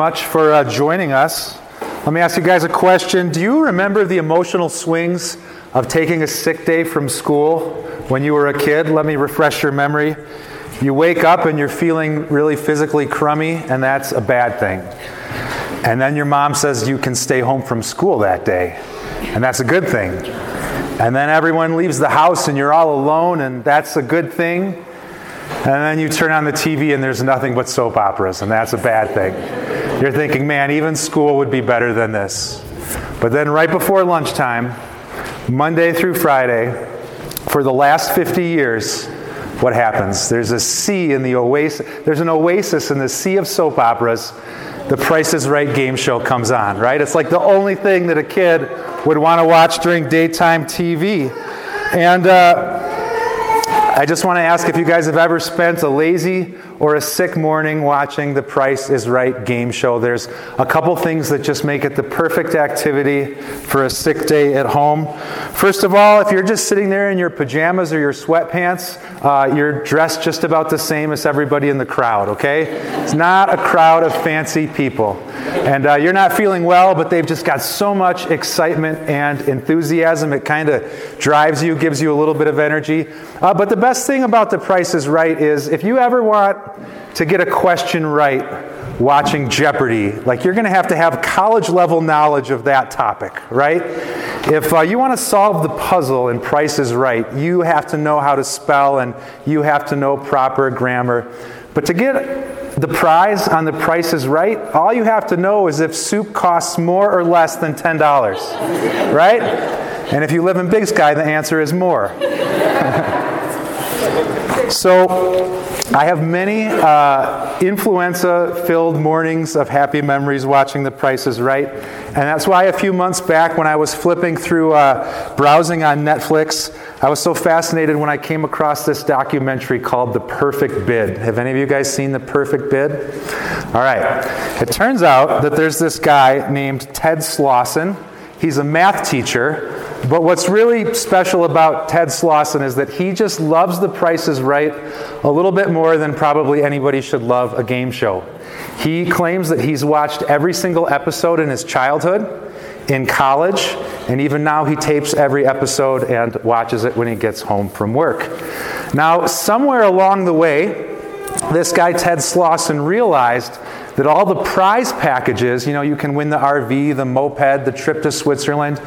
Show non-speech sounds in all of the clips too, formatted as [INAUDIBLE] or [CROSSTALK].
much for uh, joining us. Let me ask you guys a question. Do you remember the emotional swings of taking a sick day from school when you were a kid? Let me refresh your memory. You wake up and you're feeling really physically crummy, and that's a bad thing. And then your mom says you can stay home from school that day, and that's a good thing. And then everyone leaves the house and you're all alone, and that's a good thing. And then you turn on the TV and there's nothing but soap operas, and that's a bad thing. You're thinking, man, even school would be better than this. But then, right before lunchtime, Monday through Friday, for the last 50 years, what happens? There's a sea in the oasis, there's an oasis in the sea of soap operas. The Price is Right game show comes on, right? It's like the only thing that a kid would want to watch during daytime TV. And uh, I just want to ask if you guys have ever spent a lazy or a sick morning watching the Price is Right game show. There's a couple things that just make it the perfect activity for a sick day at home. First of all, if you're just sitting there in your pajamas or your sweatpants, uh, you're dressed just about the same as everybody in the crowd, okay? It's not a crowd of fancy people. And uh, you're not feeling well, but they've just got so much excitement and enthusiasm. It kind of drives you, gives you a little bit of energy. Uh, but the best thing about The Price is Right is if you ever want to get a question right watching Jeopardy, like you're going to have to have college level knowledge of that topic, right? If uh, you want to solve the puzzle in Price is Right, you have to know how to spell and you have to know proper grammar. But to get the prize on the Price is Right, all you have to know is if soup costs more or less than $10, right? And if you live in Big Sky, the answer is more. [LAUGHS] so, I have many uh, influenza filled mornings of happy memories watching The Price is Right. And that's why a few months back, when I was flipping through uh, browsing on Netflix, I was so fascinated when I came across this documentary called The Perfect Bid. Have any of you guys seen The Perfect Bid? All right. It turns out that there's this guy named Ted Slauson. He's a math teacher but what's really special about Ted Slauson is that he just loves the prices right a little bit more than probably anybody should love a game show. He claims that he's watched every single episode in his childhood, in college, and even now he tapes every episode and watches it when he gets home from work. Now, somewhere along the way, this guy Ted Slauson realized that all the prize packages, you know, you can win the RV, the moped, the trip to Switzerland.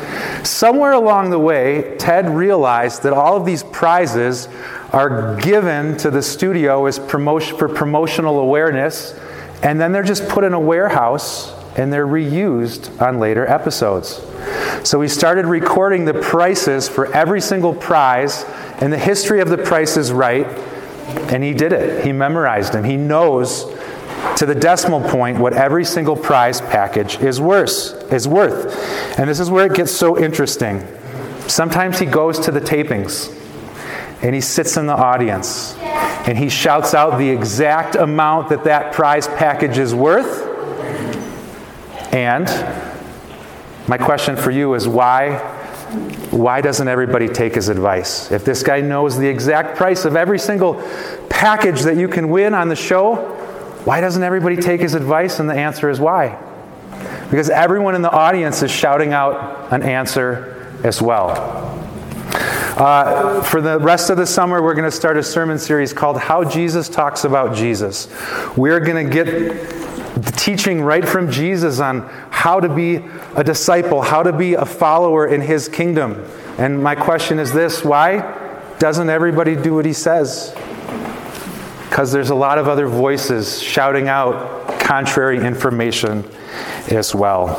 Somewhere along the way, Ted realized that all of these prizes are given to the studio as promotion for promotional awareness, and then they're just put in a warehouse and they're reused on later episodes. So he started recording the prices for every single prize, and the history of the price is right, and he did it. He memorized them. He knows to the decimal point what every single prize package is worth is worth. And this is where it gets so interesting. Sometimes he goes to the tapings and he sits in the audience and he shouts out the exact amount that that prize package is worth. And my question for you is why why doesn't everybody take his advice? If this guy knows the exact price of every single package that you can win on the show, why doesn't everybody take his advice? And the answer is why? Because everyone in the audience is shouting out an answer as well. Uh, for the rest of the summer, we're going to start a sermon series called How Jesus Talks About Jesus. We're going to get the teaching right from Jesus on how to be a disciple, how to be a follower in his kingdom. And my question is this why doesn't everybody do what he says? Because there's a lot of other voices shouting out contrary information as well.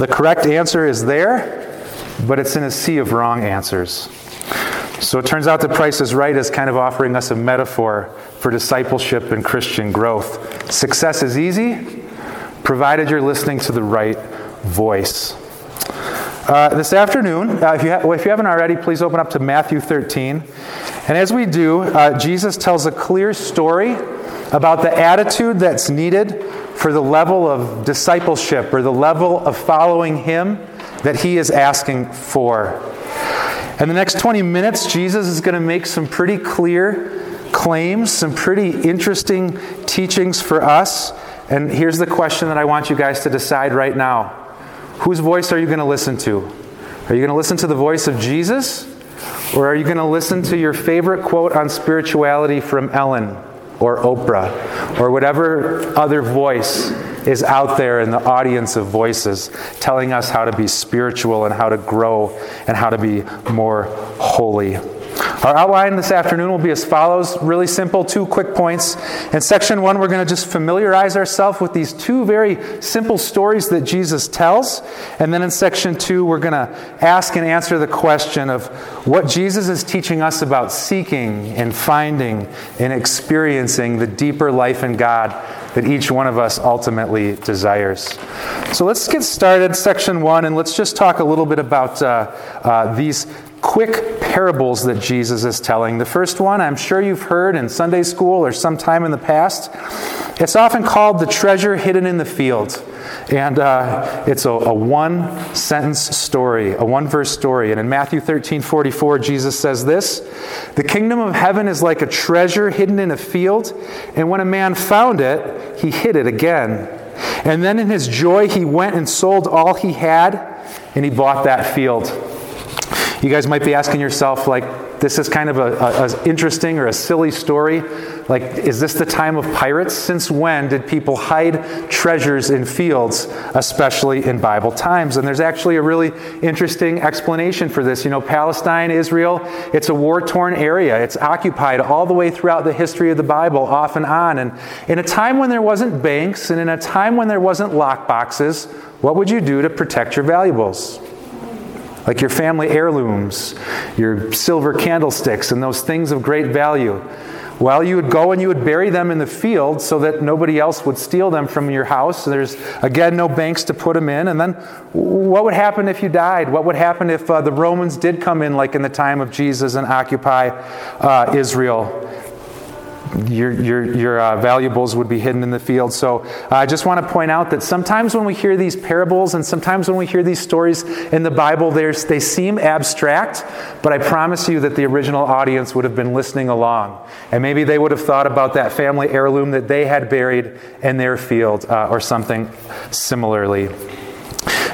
The correct answer is there, but it's in a sea of wrong answers. So it turns out the Price is Right is kind of offering us a metaphor for discipleship and Christian growth. Success is easy, provided you're listening to the right voice. Uh, this afternoon, uh, if, you ha- if you haven't already, please open up to Matthew 13. And as we do, uh, Jesus tells a clear story about the attitude that's needed for the level of discipleship or the level of following Him that He is asking for. In the next 20 minutes, Jesus is going to make some pretty clear claims, some pretty interesting teachings for us. and here's the question that I want you guys to decide right now Whose voice are you going to listen to? Are you going to listen to the voice of Jesus? Or are you going to listen to your favorite quote on spirituality from Ellen or Oprah or whatever other voice is out there in the audience of voices telling us how to be spiritual and how to grow and how to be more holy? Our outline this afternoon will be as follows really simple, two quick points. In section one, we're going to just familiarize ourselves with these two very simple stories that Jesus tells. And then in section two, we're going to ask and answer the question of what Jesus is teaching us about seeking and finding and experiencing the deeper life in God that each one of us ultimately desires. So let's get started, section one, and let's just talk a little bit about uh, uh, these quick parables that Jesus is telling. The first one, I'm sure you've heard in Sunday school or sometime in the past. It's often called the treasure hidden in the field. And uh, it's a, a one sentence story, a one verse story. And in Matthew 13 44, Jesus says this The kingdom of heaven is like a treasure hidden in a field, and when a man found it, he hid it again. And then in his joy, he went and sold all he had, and he bought that field. You guys might be asking yourself, like, this is kind of a, a, a, interesting or a silly story. Like, is this the time of pirates? Since when did people hide treasures in fields, especially in Bible times? And there's actually a really interesting explanation for this. You know, Palestine, Israel, it's a war torn area. It's occupied all the way throughout the history of the Bible, off and on. And in a time when there wasn't banks and in a time when there wasn't lock boxes, what would you do to protect your valuables? Like your family heirlooms, your silver candlesticks, and those things of great value. Well, you would go and you would bury them in the field so that nobody else would steal them from your house. There's, again, no banks to put them in. And then what would happen if you died? What would happen if uh, the Romans did come in, like in the time of Jesus, and occupy uh, Israel? Your, your, your uh, valuables would be hidden in the field. So uh, I just want to point out that sometimes when we hear these parables and sometimes when we hear these stories in the Bible, they seem abstract, but I promise you that the original audience would have been listening along. And maybe they would have thought about that family heirloom that they had buried in their field uh, or something similarly.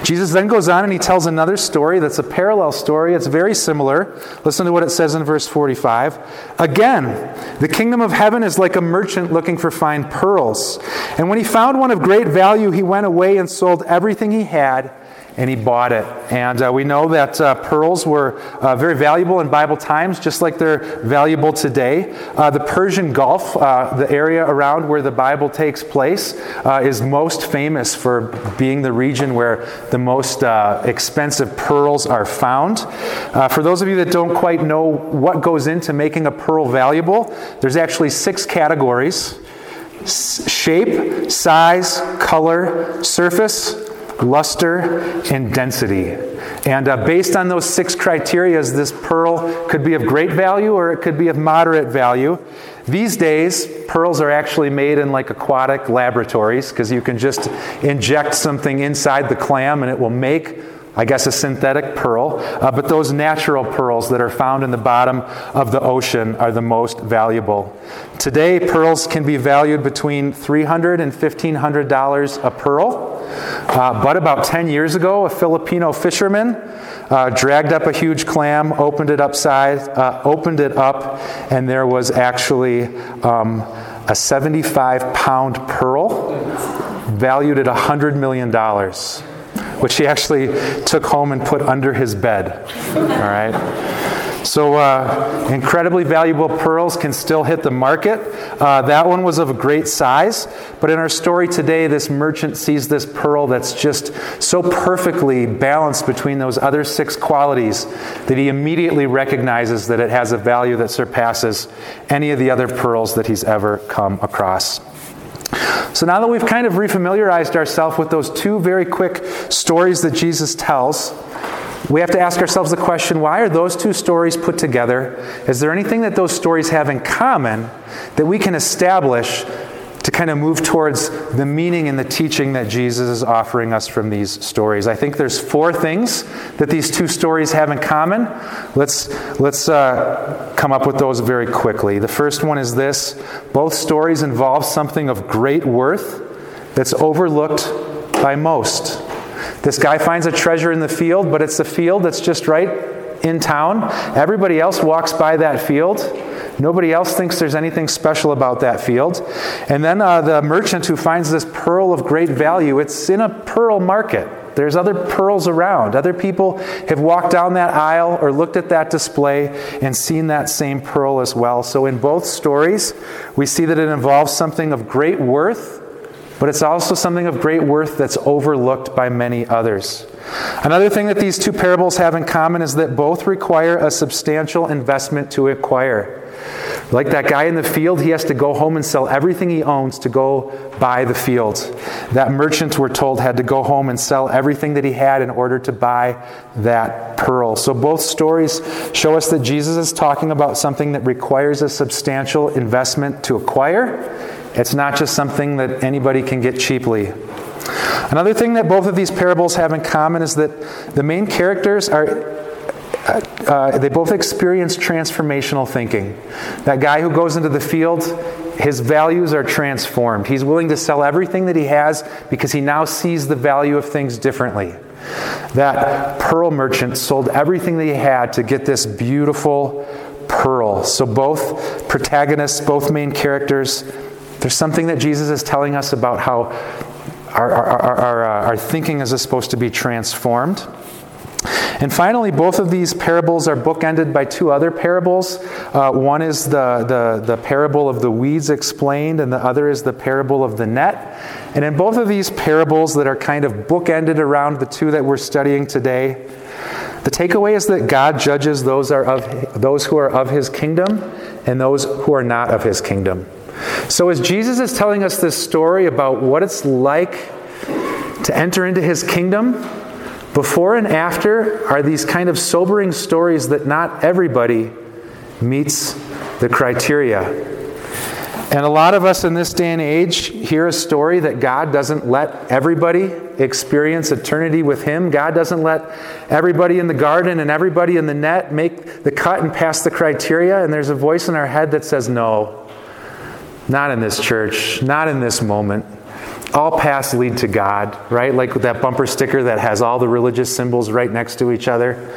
Jesus then goes on and he tells another story that's a parallel story. It's very similar. Listen to what it says in verse 45. Again, the kingdom of heaven is like a merchant looking for fine pearls. And when he found one of great value, he went away and sold everything he had and he bought it. And uh, we know that uh, pearls were uh, very valuable in Bible times, just like they're valuable today. Uh, the Persian Gulf, uh, the area around where the Bible takes place, uh, is most famous for being the region where the most expensive pearls are found. for those of you that don't quite know what goes into making a pearl valuable, there's actually six categories shape, size, color, surface, luster, and density. And uh, based on those six criteria, this pearl could be of great value or it could be of moderate value. These days, pearls are actually made in like aquatic laboratories because you can just inject something inside the clam and it will make I guess a synthetic pearl, uh, but those natural pearls that are found in the bottom of the ocean are the most valuable. Today, pearls can be valued between $300 and $1,500 a pearl. Uh, but about 10 years ago, a Filipino fisherman uh, dragged up a huge clam, opened it upside, uh, opened it up, and there was actually um, a 75 pound pearl valued at $100 million which he actually took home and put under his bed. All right? So, uh, incredibly valuable pearls can still hit the market. Uh, that one was of a great size. But in our story today, this merchant sees this pearl that's just so perfectly balanced between those other six qualities that he immediately recognizes that it has a value that surpasses any of the other pearls that he's ever come across. So now that we've kind of refamiliarized ourselves with those two very quick stories that Jesus tells, we have to ask ourselves the question why are those two stories put together? Is there anything that those stories have in common that we can establish to kind of move towards the meaning and the teaching that Jesus is offering us from these stories. I think there's four things that these two stories have in common. Let's, let's uh, come up with those very quickly. The first one is this both stories involve something of great worth that's overlooked by most. This guy finds a treasure in the field, but it's a field that's just right in town. Everybody else walks by that field. Nobody else thinks there's anything special about that field. And then uh, the merchant who finds this pearl of great value, it's in a pearl market. There's other pearls around. Other people have walked down that aisle or looked at that display and seen that same pearl as well. So, in both stories, we see that it involves something of great worth but it's also something of great worth that's overlooked by many others. Another thing that these two parables have in common is that both require a substantial investment to acquire. Like that guy in the field, he has to go home and sell everything he owns to go buy the field. That merchant, we're told, had to go home and sell everything that he had in order to buy that pearl. So both stories show us that Jesus is talking about something that requires a substantial investment to acquire it's not just something that anybody can get cheaply. Another thing that both of these parables have in common is that the main characters are. Uh, uh, they both experience transformational thinking. That guy who goes into the field, his values are transformed. He's willing to sell everything that he has because he now sees the value of things differently. That pearl merchant sold everything that he had to get this beautiful pearl. So, both protagonists, both main characters, there's something that Jesus is telling us about how our, our, our, uh, our, thinking is supposed to be transformed. And finally, both of these parables are bookended by two other parables. Uh, one is the, the, the parable of the weeds explained, and the other is the parable of the net. And in both of these parables that are kind of bookended around the two that we're studying today, the takeaway is that God judges those, are of, those who are of his kingdom and those who are not of his kingdom. So, as Jesus is telling us this story about what it's like to enter into his kingdom, before and after are these kind of sobering stories that not everybody meets the criteria. And a lot of us in this day and age hear a story that God doesn't let everybody experience eternity with Him. God doesn't let everybody in the garden and everybody in the net make the cut and pass the criteria. And there's a voice in our head that says, No, not in this church, not in this moment. All paths lead to God, right? Like that bumper sticker that has all the religious symbols right next to each other.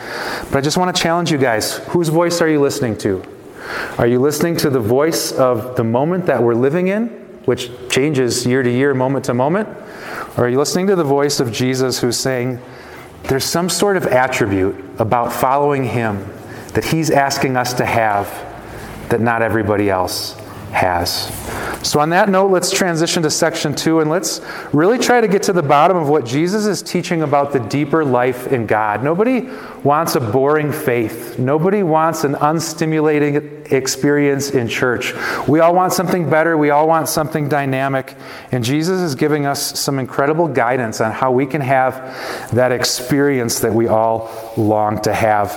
But I just want to challenge you guys whose voice are you listening to? Are you listening to the voice of the moment that we're living in, which changes year to year, moment to moment? Or are you listening to the voice of Jesus who's saying, there's some sort of attribute about following him that he's asking us to have that not everybody else has. So, on that note, let's transition to section two and let's really try to get to the bottom of what Jesus is teaching about the deeper life in God. Nobody wants a boring faith, nobody wants an unstimulating experience in church. We all want something better, we all want something dynamic, and Jesus is giving us some incredible guidance on how we can have that experience that we all long to have.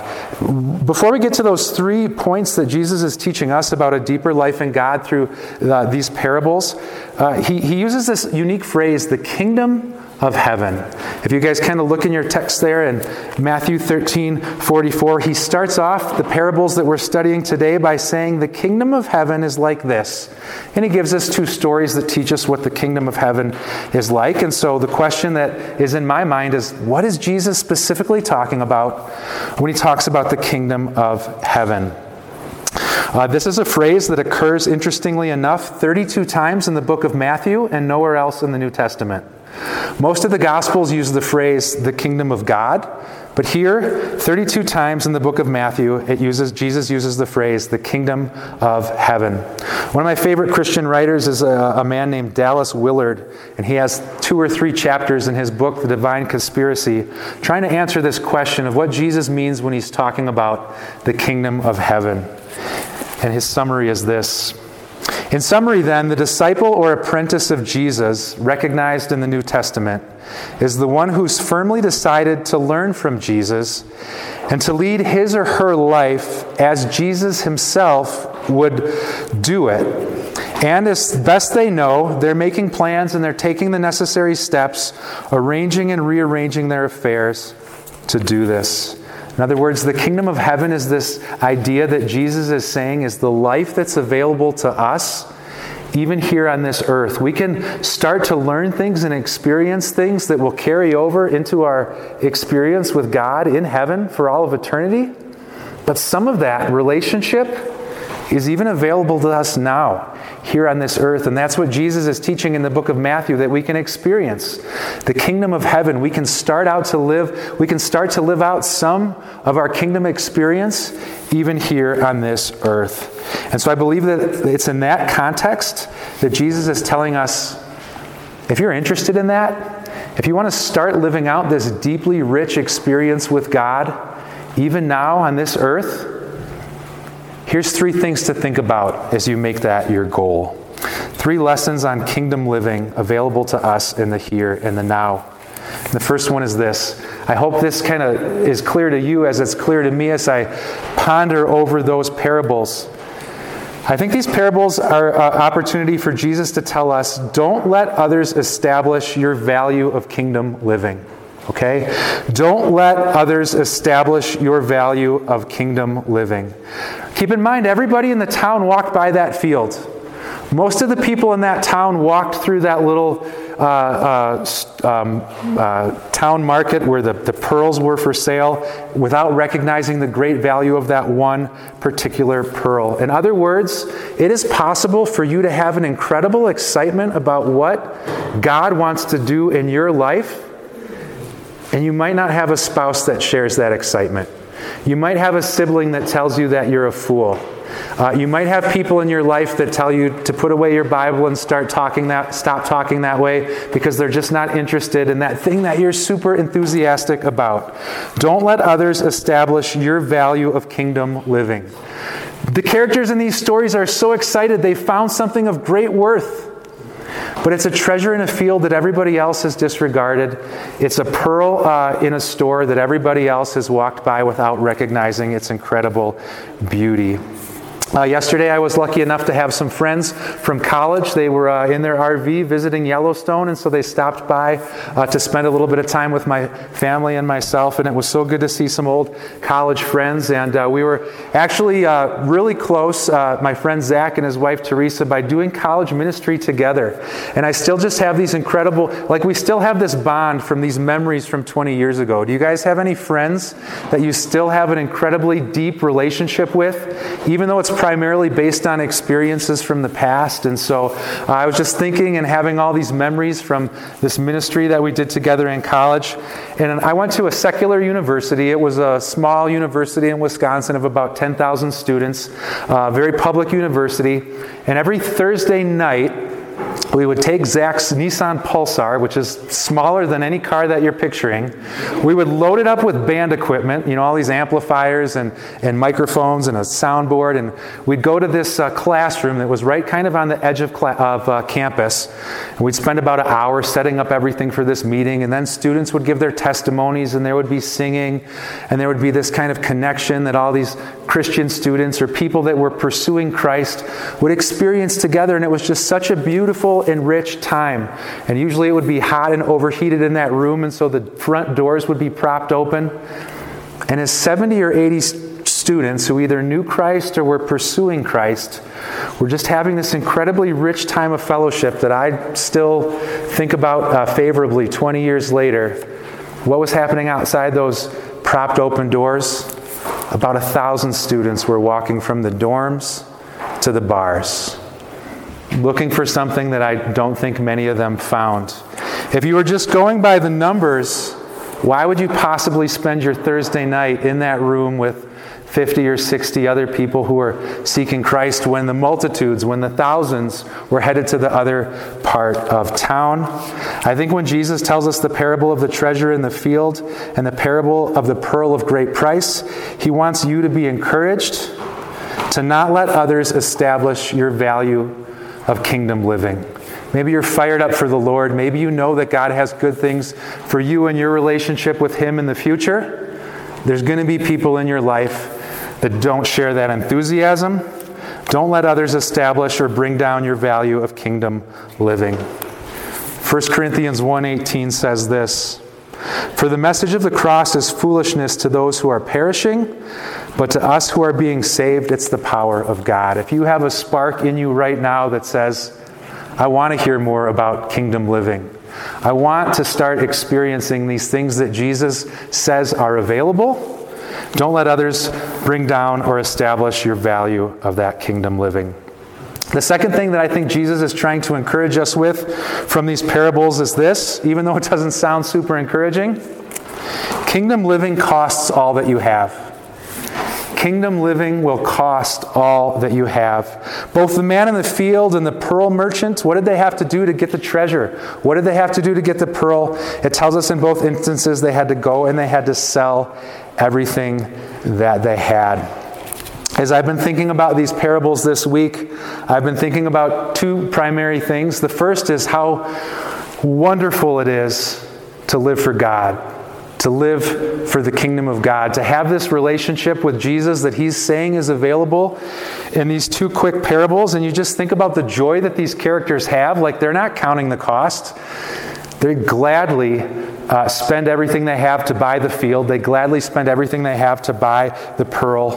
Before we get to those three points that Jesus is teaching us about a deeper life in God through uh, these parables, uh, he, he uses this unique phrase, the kingdom of heaven. If you guys kind of look in your text there in Matthew 13 44, he starts off the parables that we're studying today by saying, The kingdom of heaven is like this. And he gives us two stories that teach us what the kingdom of heaven is like. And so the question that is in my mind is, What is Jesus specifically talking about when he talks about the kingdom of heaven? Uh, this is a phrase that occurs, interestingly enough, 32 times in the book of Matthew and nowhere else in the New Testament. Most of the Gospels use the phrase the kingdom of God, but here, 32 times in the book of Matthew, it uses, Jesus uses the phrase the kingdom of heaven. One of my favorite Christian writers is a, a man named Dallas Willard, and he has two or three chapters in his book, The Divine Conspiracy, trying to answer this question of what Jesus means when he's talking about the kingdom of heaven. And his summary is this. In summary, then, the disciple or apprentice of Jesus, recognized in the New Testament, is the one who's firmly decided to learn from Jesus and to lead his or her life as Jesus himself would do it. And as best they know, they're making plans and they're taking the necessary steps, arranging and rearranging their affairs to do this. In other words, the kingdom of heaven is this idea that Jesus is saying is the life that's available to us even here on this earth. We can start to learn things and experience things that will carry over into our experience with God in heaven for all of eternity. But some of that relationship is even available to us now here on this earth. And that's what Jesus is teaching in the book of Matthew that we can experience. The kingdom of heaven. We can start out to live, we can start to live out some of our kingdom experience even here on this earth. And so I believe that it's in that context that Jesus is telling us if you're interested in that, if you want to start living out this deeply rich experience with God, even now on this earth, Here's three things to think about as you make that your goal. Three lessons on kingdom living available to us in the here and the now. The first one is this. I hope this kind of is clear to you as it's clear to me as I ponder over those parables. I think these parables are an opportunity for Jesus to tell us don't let others establish your value of kingdom living. Okay? Don't let others establish your value of kingdom living. Keep in mind, everybody in the town walked by that field. Most of the people in that town walked through that little uh, uh, um, uh, town market where the, the pearls were for sale without recognizing the great value of that one particular pearl. In other words, it is possible for you to have an incredible excitement about what God wants to do in your life and you might not have a spouse that shares that excitement. You might have a sibling that tells you that you're a fool. Uh, you might have people in your life that tell you to put away your Bible and start talking that, stop talking that way because they're just not interested in that thing that you're super enthusiastic about. Don't let others establish your value of kingdom living. The characters in these stories are so excited they found something of great worth. But it's a treasure in a field that everybody else has disregarded. It's a pearl uh, in a store that everybody else has walked by without recognizing its incredible beauty. Uh, yesterday, I was lucky enough to have some friends from college. They were uh, in their RV visiting Yellowstone, and so they stopped by uh, to spend a little bit of time with my family and myself. And it was so good to see some old college friends. And uh, we were actually uh, really close, uh, my friend Zach and his wife Teresa, by doing college ministry together. And I still just have these incredible, like, we still have this bond from these memories from 20 years ago. Do you guys have any friends that you still have an incredibly deep relationship with, even though it's primarily based on experiences from the past. And so uh, I was just thinking and having all these memories from this ministry that we did together in college. And I went to a secular university. It was a small university in Wisconsin of about 10,000 students, uh, very public university. And every Thursday night, we would take Zach's Nissan Pulsar, which is smaller than any car that you're picturing. We would load it up with band equipment, you know, all these amplifiers and, and microphones and a soundboard. And we'd go to this uh, classroom that was right kind of on the edge of, cl- of uh, campus. And we'd spend about an hour setting up everything for this meeting. And then students would give their testimonies, and there would be singing, and there would be this kind of connection that all these Christian students or people that were pursuing Christ would experience together. And it was just such a beautiful and rich time. And usually it would be hot and overheated in that room, and so the front doors would be propped open. And as 70 or 80 students who either knew Christ or were pursuing Christ were just having this incredibly rich time of fellowship that I still think about uh, favorably 20 years later. What was happening outside those propped open doors? About a thousand students were walking from the dorms to the bars, looking for something that I don't think many of them found. If you were just going by the numbers, why would you possibly spend your Thursday night in that room with 50 or 60 other people who were seeking Christ when the multitudes, when the thousands were headed to the other part of town. I think when Jesus tells us the parable of the treasure in the field and the parable of the pearl of great price, he wants you to be encouraged to not let others establish your value of kingdom living. Maybe you're fired up for the Lord. Maybe you know that God has good things for you and your relationship with Him in the future. There's going to be people in your life that don't share that enthusiasm. Don't let others establish or bring down your value of kingdom living. 1 Corinthians 1:18 says this, "For the message of the cross is foolishness to those who are perishing, but to us who are being saved it's the power of God." If you have a spark in you right now that says, I want to hear more about kingdom living. I want to start experiencing these things that Jesus says are available. Don't let others bring down or establish your value of that kingdom living. The second thing that I think Jesus is trying to encourage us with from these parables is this, even though it doesn't sound super encouraging kingdom living costs all that you have. Kingdom living will cost all that you have. Both the man in the field and the pearl merchant, what did they have to do to get the treasure? What did they have to do to get the pearl? It tells us in both instances they had to go and they had to sell everything that they had. As I've been thinking about these parables this week, I've been thinking about two primary things. The first is how wonderful it is to live for God to live for the kingdom of God, to have this relationship with Jesus that he's saying is available in these two quick parables. And you just think about the joy that these characters have, like they're not counting the cost. They gladly uh, spend everything they have to buy the field, they gladly spend everything they have to buy the pearl.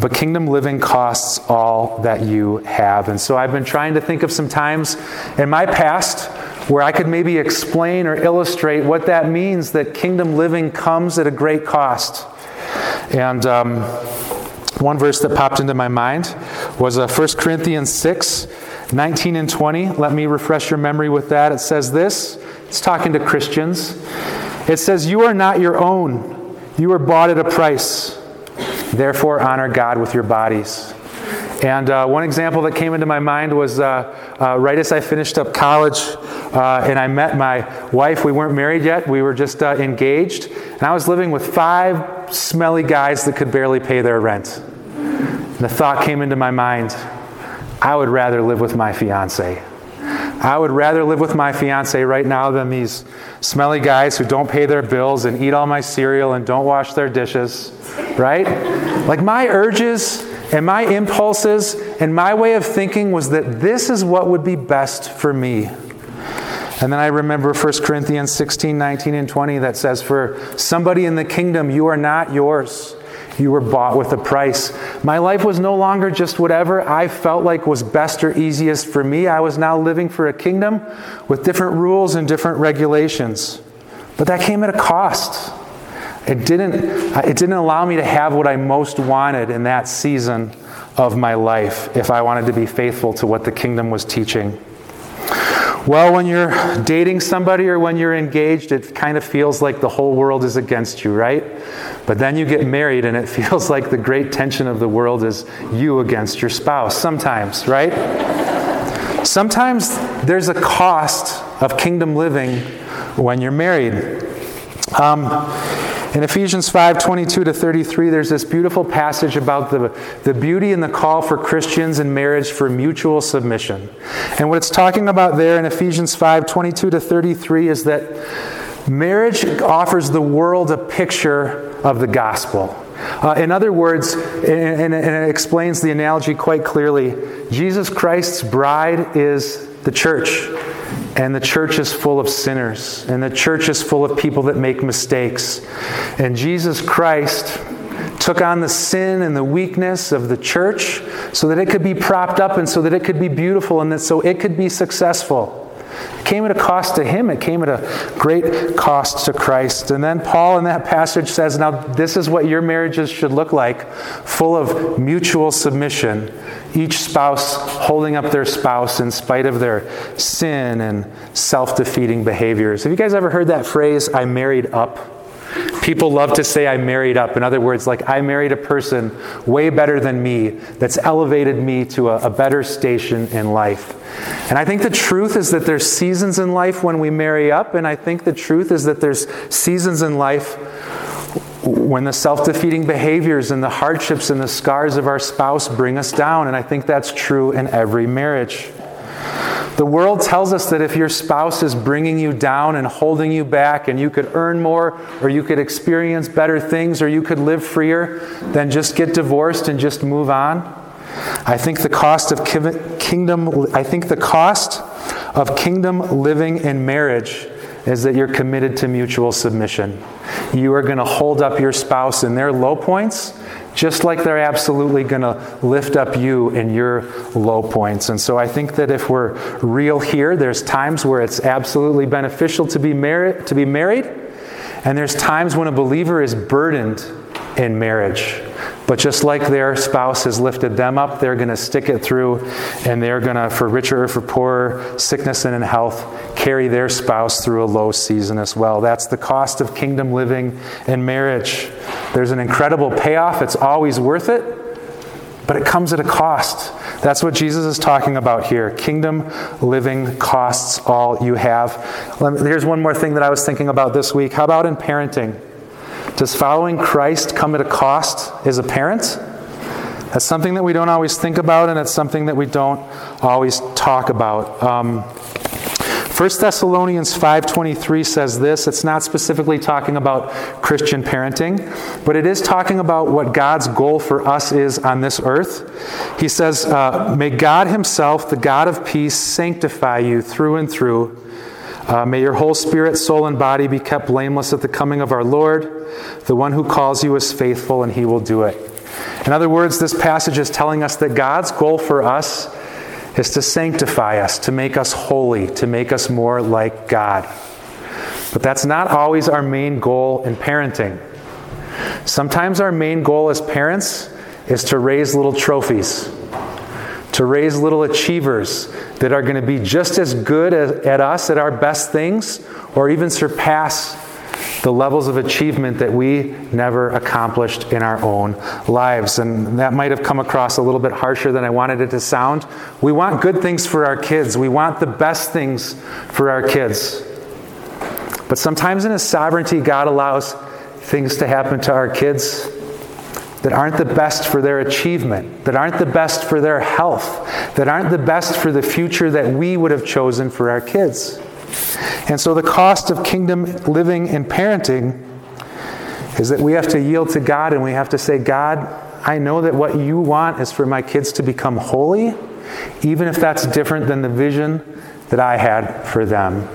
But kingdom living costs all that you have. And so I've been trying to think of some times in my past where I could maybe explain or illustrate what that means that kingdom living comes at a great cost. And um, one verse that popped into my mind was uh, 1 Corinthians 6 19 and 20. Let me refresh your memory with that. It says this it's talking to Christians. It says, You are not your own, you were bought at a price. Therefore, honor God with your bodies. And uh, one example that came into my mind was uh, uh, right as I finished up college uh, and I met my wife. We weren't married yet, we were just uh, engaged. And I was living with five smelly guys that could barely pay their rent. And the thought came into my mind I would rather live with my fiance. I would rather live with my fiance right now than these smelly guys who don't pay their bills and eat all my cereal and don't wash their dishes, right? Like my urges and my impulses and my way of thinking was that this is what would be best for me. And then I remember 1 Corinthians 16, 19, and 20 that says, For somebody in the kingdom, you are not yours. You were bought with a price. My life was no longer just whatever I felt like was best or easiest for me. I was now living for a kingdom with different rules and different regulations. But that came at a cost. It didn't, uh, it didn't allow me to have what I most wanted in that season of my life if I wanted to be faithful to what the kingdom was teaching. Well, when you're dating somebody or when you're engaged, it kind of feels like the whole world is against you, right? But then you get married and it [LAUGHS] feels like the great tension of the world is you against your spouse, sometimes, right? Sometimes there's a cost of kingdom living when you're married. Um, in Ephesians 5 22 to 33, there's this beautiful passage about the, the beauty and the call for Christians in marriage for mutual submission. And what it's talking about there in Ephesians 5 22 to 33 is that marriage offers the world a picture of the gospel. Uh, in other words, and, and it explains the analogy quite clearly, Jesus Christ's bride is the church. And the church is full of sinners. And the church is full of people that make mistakes. And Jesus Christ took on the sin and the weakness of the church so that it could be propped up and so that it could be beautiful and that so it could be successful. It came at a cost to him, it came at a great cost to Christ. And then Paul in that passage says, Now, this is what your marriages should look like full of mutual submission, each spouse holding up their spouse in spite of their sin and self defeating behaviors. Have you guys ever heard that phrase, I married up? People love to say I married up. In other words, like I married a person way better than me that's elevated me to a, a, better station in life. And I think the truth is that there's seasons in life when we marry up, and I think the truth is that there's seasons in life when the self defeating behaviors and the hardships and the scars of our spouse bring us down. And I think that's true in every marriage. The world tells us that if your spouse is bringing you down and holding you back, and you could earn more, or you could experience better things, or you could live freer, then just get divorced and just move on. I think the cost of kingdom, I think the cost of kingdom living in marriage is that you're committed to mutual submission. you are going to hold up your spouse in their low points just like they're absolutely going to lift up you in your low points. And so I think that if we're real here, there's times where it's absolutely beneficial to be married, to be married, and there's times when a believer is burdened in marriage. But just like their spouse has lifted them up, they're going to stick it through, and they're going to, for richer or for poorer, sickness and in health, carry their spouse through a low season as well. That's the cost of kingdom living and marriage. There's an incredible payoff, it's always worth it, but it comes at a cost. That's what Jesus is talking about here. Kingdom living costs all you have. Here's one more thing that I was thinking about this week. How about in parenting? Does following Christ come at a cost as a parent? That's something that we don't always think about, and it's something that we don't always talk about. Um, 1 Thessalonians 5:23 says this. It's not specifically talking about Christian parenting, but it is talking about what God's goal for us is on this earth. He says, uh, "May God Himself, the God of peace, sanctify you through and through." Uh, may your whole spirit, soul, and body be kept blameless at the coming of our Lord. The one who calls you is faithful, and he will do it. In other words, this passage is telling us that God's goal for us is to sanctify us, to make us holy, to make us more like God. But that's not always our main goal in parenting. Sometimes our main goal as parents is to raise little trophies, to raise little achievers that are going to be just as good as, at us at our best things or even surpass the levels of achievement that we never accomplished in our own lives. And that might have come across a little bit harsher than I wanted it to sound. We want good things for our kids, we want the best things for our kids. But sometimes in His sovereignty, God allows things to happen to our kids that aren't the best for their achievement, that aren't the best for their health, that aren't the best for the future that we would have chosen for our kids. And so the cost of kingdom living and parenting is that we have to yield to God and we have to say, God, I know that what you want is for my kids to become holy, even if that's different than the vision that I had for them.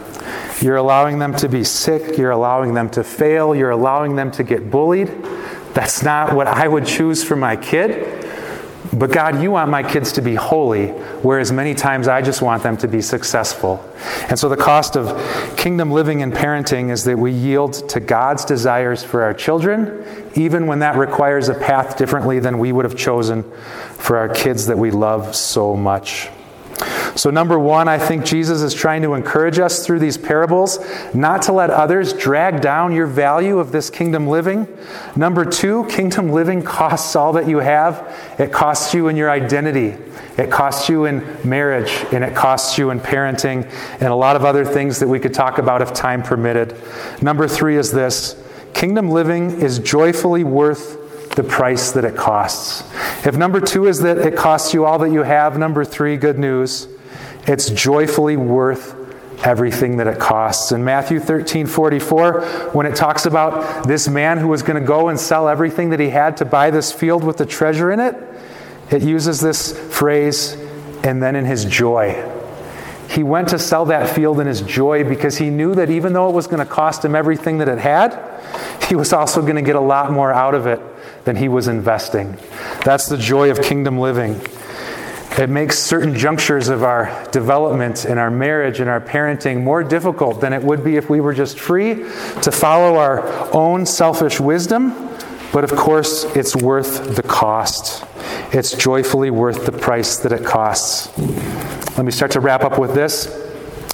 You're allowing them to be sick, you're allowing them to fail, you're allowing them to get bullied. That's not what I would choose for my kid. But God, you want my kids to be holy, whereas many times I just want them to be successful. And so the cost of kingdom living and parenting is that we yield to God's desires for our children, even when that requires a path differently than we would have chosen for our kids that we love so much. So, number one, I think Jesus is trying to encourage us through these parables not to let others drag down your value of this kingdom living. Number two, kingdom living costs all that you have. It costs you in your identity, it costs you in marriage, and it costs you in parenting, and a lot of other things that we could talk about if time permitted. Number three is this kingdom living is joyfully worth the price that it costs. If number two is that it costs you all that you have, number three, good news. It's joyfully worth everything that it costs. In Matthew 13 44, when it talks about this man who was going to go and sell everything that he had to buy this field with the treasure in it, it uses this phrase, and then in his joy. He went to sell that field in his joy because he knew that even though it was going to cost him everything that it had, he was also going to get a lot more out of it than he was investing. That's the joy of kingdom living. It makes certain junctures of our development in our marriage and our parenting more difficult than it would be if we were just free to follow our own selfish wisdom. But of course, it's worth the cost. It's joyfully worth the price that it costs. Let me start to wrap up with this.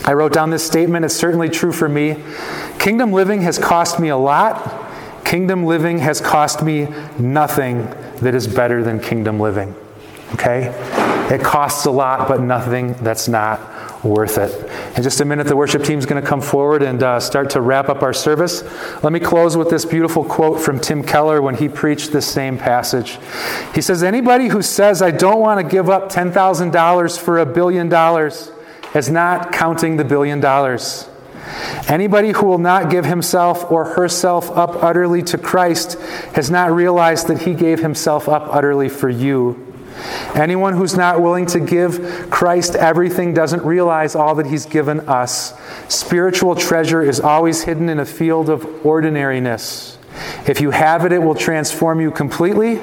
I wrote down this statement. It's certainly true for me. Kingdom living has cost me a lot. Kingdom living has cost me nothing that is better than kingdom living. Okay? It costs a lot, but nothing that's not worth it. In just a minute, the worship team is going to come forward and uh, start to wrap up our service. Let me close with this beautiful quote from Tim Keller when he preached this same passage. He says, Anybody who says, I don't want to give up $10,000 for a billion dollars is not counting the billion dollars. Anybody who will not give himself or herself up utterly to Christ has not realized that he gave himself up utterly for you Anyone who's not willing to give Christ everything doesn't realize all that he's given us. Spiritual treasure is always hidden in a field of ordinariness. If you have it, it will transform you completely.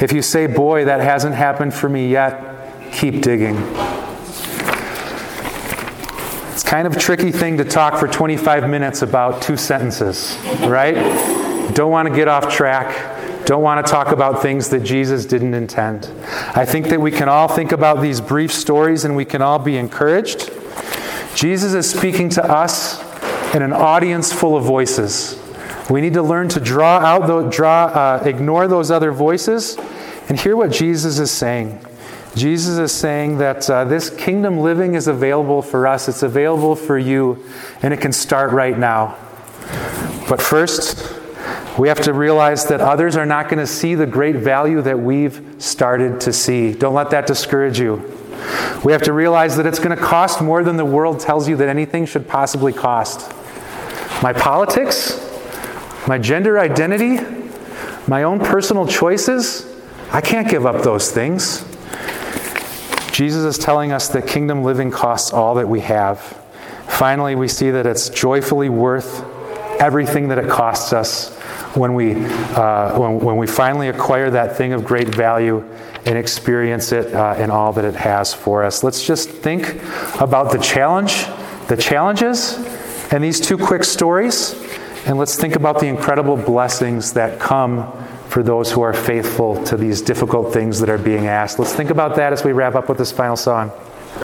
If you say, Boy, that hasn't happened for me yet, keep digging. It's kind of a tricky thing to talk for 25 minutes about two sentences, right? Don't want to get off track don't want to talk about things that Jesus didn't intend. I think that we can all think about these brief stories and we can all be encouraged. Jesus is speaking to us in an audience full of voices. We need to learn to draw out, the, draw, uh, ignore those other voices, and hear what Jesus is saying. Jesus is saying that uh, this kingdom living is available for us, it's available for you, and it can start right now. But first, we have to realize that others are not going to see the great value that we've started to see. Don't let that discourage you. We have to realize that it's going to cost more than the world tells you that anything should possibly cost. My politics, my gender identity, my own personal choices, I can't give up those things. Jesus is telling us that kingdom living costs all that we have. Finally, we see that it's joyfully worth everything that it costs us when we, uh, when, when, we finally acquire that thing of great value and experience it uh, in all that it has for us. Let's just think about the challenge, the challenges, and these two quick stories, and let's think about the incredible blessings that come for those who are faithful to these difficult things that are being asked. Let's think about that as we wrap up with this final song.